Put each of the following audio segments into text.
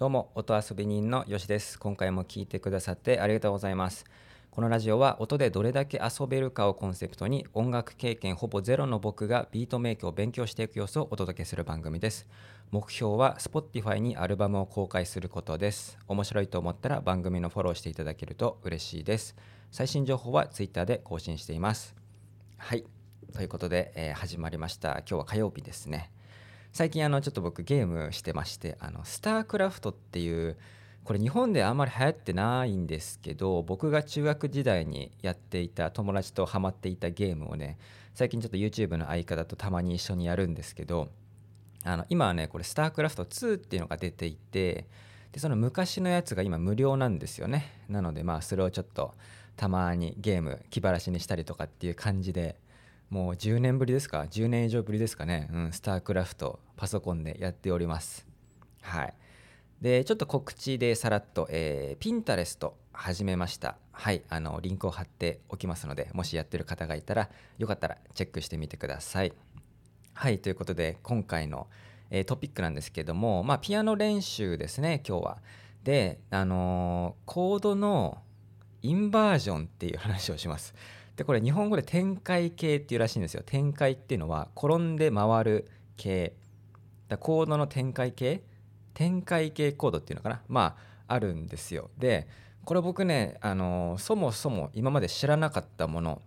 どうも音遊び人のよしです。今回も聞いてくださってありがとうございます。このラジオは音でどれだけ遊べるかをコンセプトに音楽経験ほぼゼロの僕がビートメイクを勉強していく様子をお届けする番組です。目標は Spotify にアルバムを公開することです。面白いと思ったら番組のフォローしていただけると嬉しいです。最新情報は Twitter で更新しています。はい。ということで、えー、始まりました。今日は火曜日ですね。最近あのちょっと僕ゲームしてましてあのスタークラフトっていうこれ日本であんまり流行ってないんですけど僕が中学時代にやっていた友達とハマっていたゲームをね最近ちょっと YouTube の相方とたまに一緒にやるんですけどあの今はねこれスタークラフト2っていうのが出ていてでその昔のやつが今無料なんですよね。なのでまあそれをちょっとたまにゲーム気晴らしにしたりとかっていう感じでもう10年ぶりですか？10年以上ぶりですかね、うん、スタークラフトパソコンでやっております。はい。でちょっと告知でさらっと、えー、ピンタレスト始めました。はいあのリンクを貼っておきますのでもしやってる方がいたらよかったらチェックしてみてください。はいということで今回の、えー、トピックなんですけどもまあピアノ練習ですね今日は。であのー、コードのインバージョンっていう話をします。でこれ日本語で展開系っていうらしいんですよ。展開っていうのは転んで回る系だコードの展開系展開系コードっていうのかな？まああるんですよ。でこれ僕ねあのそもそも今まで知らなかったもの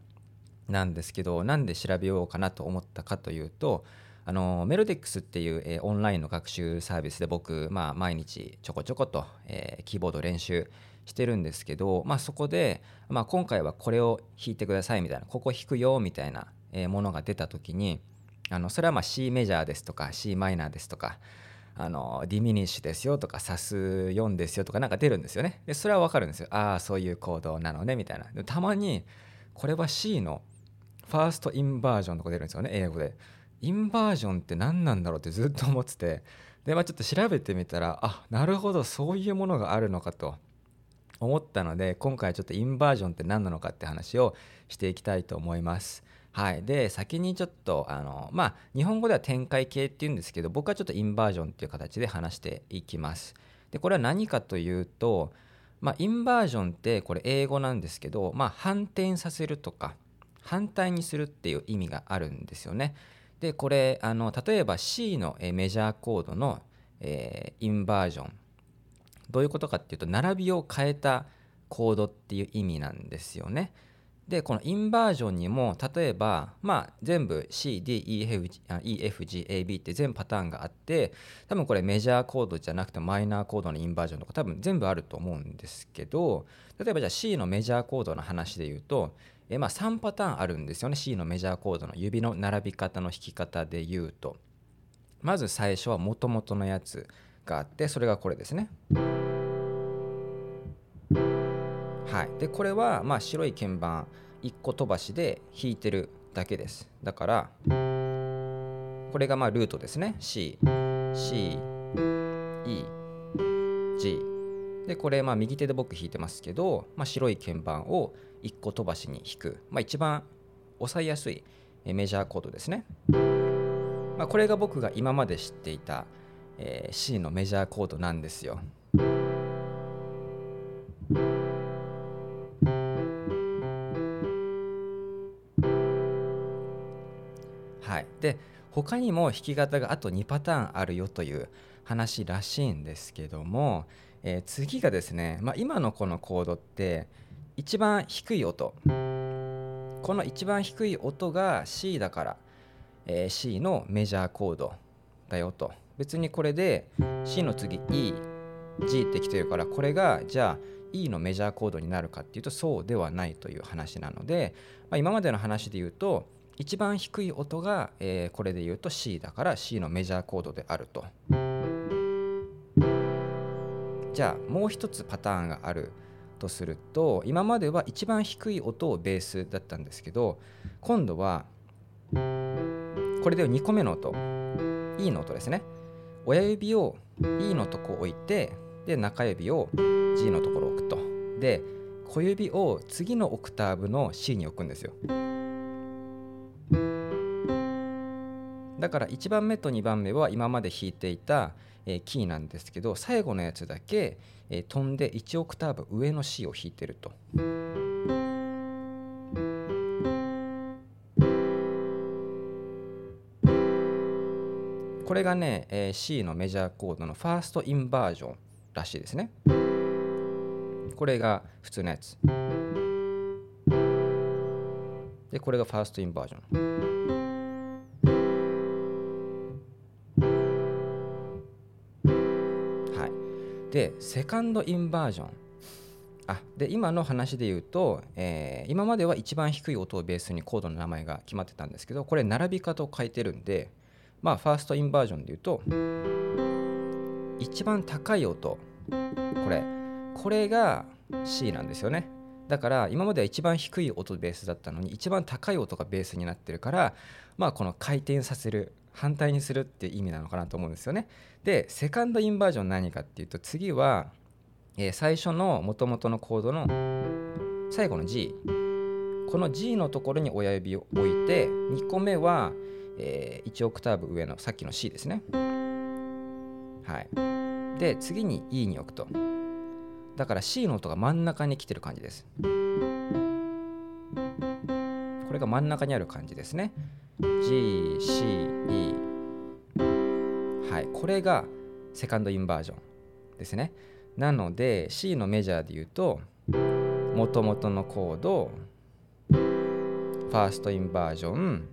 なんですけどなんで調べようかなと思ったかというとあのメロディックスっていう、えー、オンラインの学習サービスで僕、まあ、毎日ちょこちょこと、えー、キーボード練習してるんですけど、まあ、そこで、まあ、今回はこれを弾いてくださいみたいなここ弾くよみたいなものが出た時にあのそれはまあ C メジャーですとか C マイナーですとかあのディミニッシュですよとかサス4ですよとかなんか出るんですよね。でそれは分かるんですよ。ああそういう行動なのねみたいな。たまにこれは C のファーストインバージョンとか出るんですよね英語で。インバージョンって何なんだろうってずっと思っててでまあちょっと調べてみたらあなるほどそういうものがあるのかと思ったので今回ちょっとインバージョンって何なのかって話をしていきたいと思います。はい、で先にちょっとあのまあ日本語では展開系っていうんですけど僕はちょっとインバージョンっていう形で話していきます。でこれは何かというと、まあ、インバージョンってこれ英語なんですけど、まあ、反転させるとか反対にするっていう意味があるんですよね。でこれあの例えば C のメジャーコードの、えー、インバージョンどういうことかっていうと並びを変えたコードっていう意味なんですよね。でこのインバージョンにも例えばまあ全部 CDEFGAB って全パターンがあって多分これメジャーコードじゃなくてマイナーコードのインバージョンとか多分全部あると思うんですけど例えばじゃあ C のメジャーコードの話で言うとえまあ3パターンあるんですよね。C のメジャーコードの指の並び方の弾き方で言うと。まず最初はもともとのやつがあってそれがこれですね。はい、でこれはまあ白い鍵盤1個飛ばしで弾いてるだけです。だからこれがまあルートですね。C C E G でこれまあ右手で僕弾いてますけど、まあ、白い鍵盤を1個飛ばしに弾く、まあ、一番押さえやすいメジャーコードですね、まあ、これが僕が今まで知っていた、えー、C のメジャーコードなんですよ。はい。で他にも弾き方があと2パターンあるよという話らしいんですけども、えー、次がですね、まあ、今のこのコードって一番低い音。この一番低い音が C だから、えー、C のメジャーコードだよと。別にこれで C の次 E G ってきてるからこれがじゃあ E のメジャーコードになるかっていうとそうではないという話なので、まあ、今までの話で言うと一番低い音が、えー、これで言うと C だから C のメジャーコードであると。じゃあもう一つパターンがある。とすると今までは一番低い音をベースだったんですけど今度はこれで2個目の音 E の音ですね。親指を E のとこ置いてで中指を G のところ置くと。で小指を次のオクターブの C に置くんですよ。だから1番目と2番目は今まで弾いていた、キーなんですけど最後のやつだけ、えー、飛んで1オクターブ上の C を弾いてると。これがね、えー、C のメジャーコードのファーストインバージョンらしいですね。これが普通のやつ。で、これがファーストインバージョン。で、セカンドインバージョン。あで今の話で言うと、えー、今までは一番低い音をベースにコードの名前が決まってたんですけどこれ並び方を変えてるんでまあファーストインバージョンで言うと一番高い音これこれが C なんですよねだから今までは一番低い音ベースだったのに一番高い音がベースになってるからまあこの回転させる反対にするって意味なのかなと思うんですよねでセカンドインバージョン何かっていうと次は、えー、最初の元々のコードの最後の G この G のところに親指を置いて2個目はえー、1オクターブ上のさっきの C ですね。はい。で、次に E に置くと。だから C の音が真ん中に来てる感じです。これが真ん中にある感じですね。G、C、E。はい。これがセカンドインバージョンですね。なので C のメジャーで言うと、もともとのコード、ファーストインバージョン、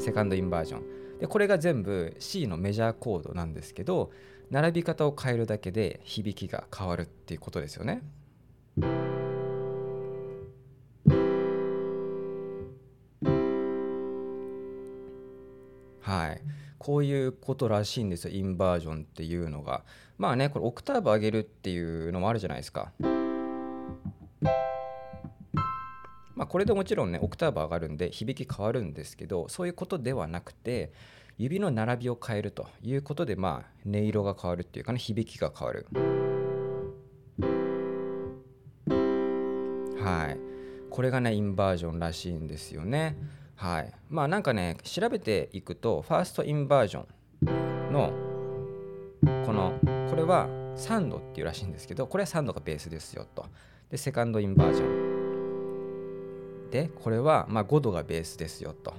セカンドインバージョンでこれが全部 C のメジャーコードなんですけど並び方を変えるだけで響きが変わるっていうことですよね。はい、こういうことらしいんですよインバージョンっていうのが。まあねこれオクターブ上げるっていうのもあるじゃないですか。まあ、これでもちろんねオクターブ上がるんで響き変わるんですけどそういうことではなくて指の並びを変えるということでまあ音色が変わるっていうかね響きが変わる。はい。これがねインバージョンらしいんですよね。はい。まあなんかね調べていくとファーストインバージョンのこのこれは3度っていうらしいんですけどこれは3度がベースですよと。でセカンドインバージョンでこれはま5度がベースですよと。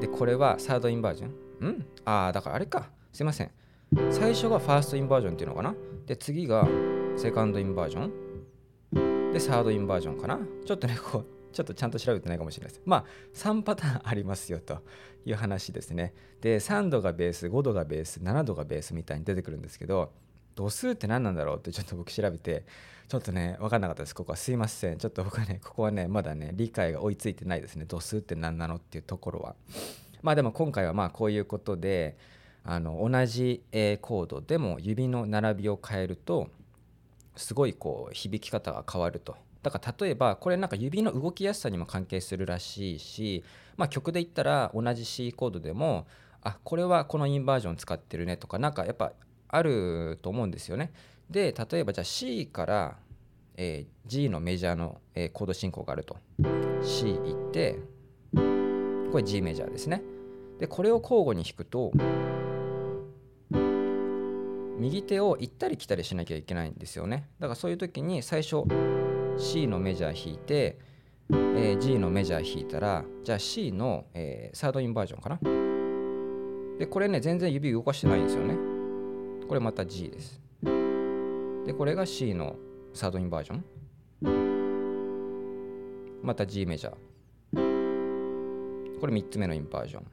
でこれはサードインバージョンうん？ああだからあれか。すいません。最初がファーストインバージョンっていうのかな？で次がセカンドインバージョンでサードインバージョンかな？ちょっとねこうちょっとちゃんと調べてないかもしれないです。まあ3パターンありますよという話ですね。で3度がベース5度がベース7度がベースみたいに出てくるんですけど度数って何なんだろうってちょっと僕調べてちょっとね分かんなかったです。ここはすいません。ちょっと僕はねここはねまだね理解が追いついてないですね。度数って何なのっていうところは。まあでも今回はまあこういうことであの同じ、えコードでも指の並びを変えるとすごいこう響き方が変わると。だから例えばこれなんか指の動きやすさにも関係するらしいし、まあ、曲で言ったら同じ C コードでもあこれはこのインバージョン使ってるねとかなんかやっぱあると思うんですよね。で例えばじゃあ C から、え、G のメジャーの、え、コード進行があると C 行ってこれ G メジャーですね。でこれを交互に弾くと右手を行ったり来たりしなきゃいけないんですよね。だからそういう時に最初 C のメジャー弾いて、えー、G のメジャー弾いたらじゃあ C の、えー、サードインバージョンかな？でこれね全然指動かしてないんですよね。これまた G です。で、これが C のサードインバージョン。また G メジャー。これ3つ目のインバージョン。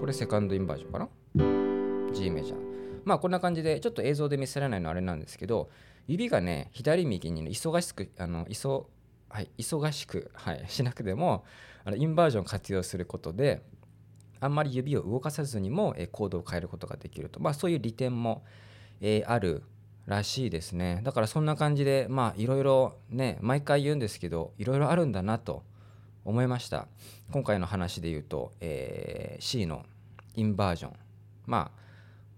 これセカンドインバージョンかな？?G メジャー。まあこんな感じでちょっと映像で見せられないのはあれなんですけど指がね左右に、ね、忙しくあの忙,、はい、忙しく、はい、しなくてもあのインバージョンを活用することであんまり指を動かさずにも、えコードを変えることができると、まあ、そういう利点も、えあるらしいですねだからそんな感じでまあいろいろね毎回言うんですけどいろいろあるんだなと思いました今回の話で言うと、えー、C のインバージョンまあ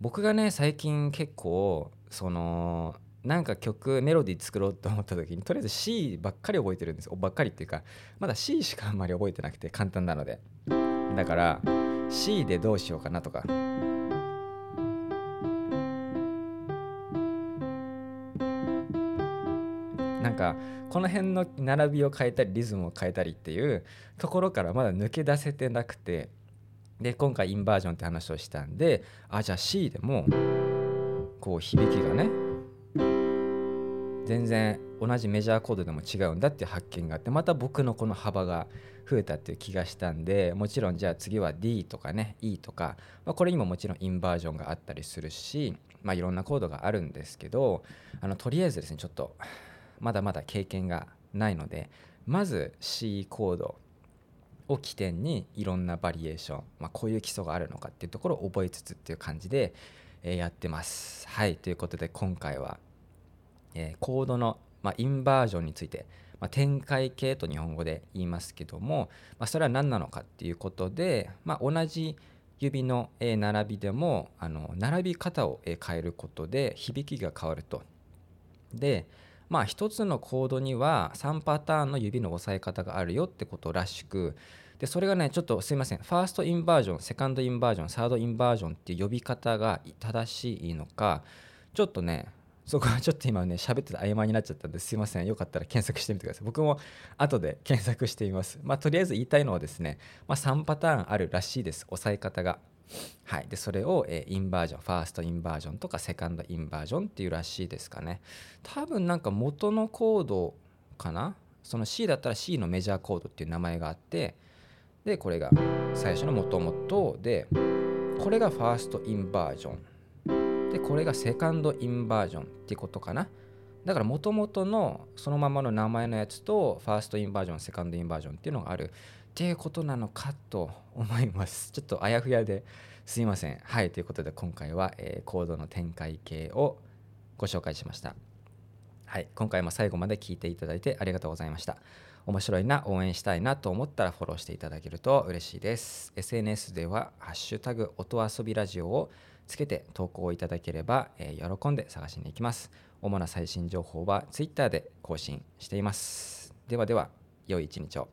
僕がね最近結構そのなんか曲メロディー作ろうと思った時にとりあえず C ばっかり覚えてるんですよ。ばっかりっていうかまだ C しかあんまり覚えてなくて簡単なので。だから C でどうしようかなとか。なんかこの辺の並びを変えたりリズムを変えたりっていうところからまだ抜け出せてなくて。で今回インバージョンって話をしたんであじゃあ C でもこう響きがね全然同じメジャーコードでも違うんだっていう発見があってまた僕のこの幅が増えたっていう気がしたんでもちろんじゃあ次は D とかね E とか、まあ、これにももちろんインバージョンがあったりするし、まあ、いろんなコードがあるんですけどあのとりあえずですねちょっとまだまだ経験がないのでまず C コードを起点にいろんなバリエーション、まあ、こういう基礎があるのかっていうところを覚えつつっていう感じで、え、やってます。はいということで今回は、えー、コードの、まあ、インバージョンについて、まあ、展開系と日本語で言いますけども、ま、それは何なのかっていうことで、ま、同じ指の並びでもあの並び方を変えることで響きが変わると。でまあ一つのコードには3パターンの指の押さえ方があるよってことらしくでそれがねちょっとすいません。ファーストインバージョンセカンドインバージョンサードインバージョンっていう呼び方が正しいのかちょっとねそこは ちょっと今ね喋ってた曖昧になっちゃったんですいません。よかったら検索してみてください。僕も後で検索してみます。まあとりあえず言いたいのはですね、まあ、3パターンあるらしいです。押さえ方が。はい、でそれを、え、インバージョンファーストインバージョンとかセカンドインバージョンっていうらしいですかね。多分なんか元のコードかな？その C だったら C のメジャーコードっていう名前があってでこれが最初の元々でこれがファーストインバージョン。でこれがセカンドインバージョンっていうことかな？だから元々のそのままの名前のやつとファーストインバージョンセカンドインバージョンっていうのがあるっていうことなのかと思います。ちょっとあやふやですいません。はい、ということで今回は、えー、コードの展開系をご紹介しました。はい、今回も最後まで聞いていただいてありがとうございました。面白いな、応援したいなと思ったらフォローしていただけると嬉しいです。SNS では、ハッシュタグ音遊びラジオをつけて投稿いただければ、えー、喜んで探しに行きます。主な最新情報は Twitter で更新しています。ではでは、良い一日を。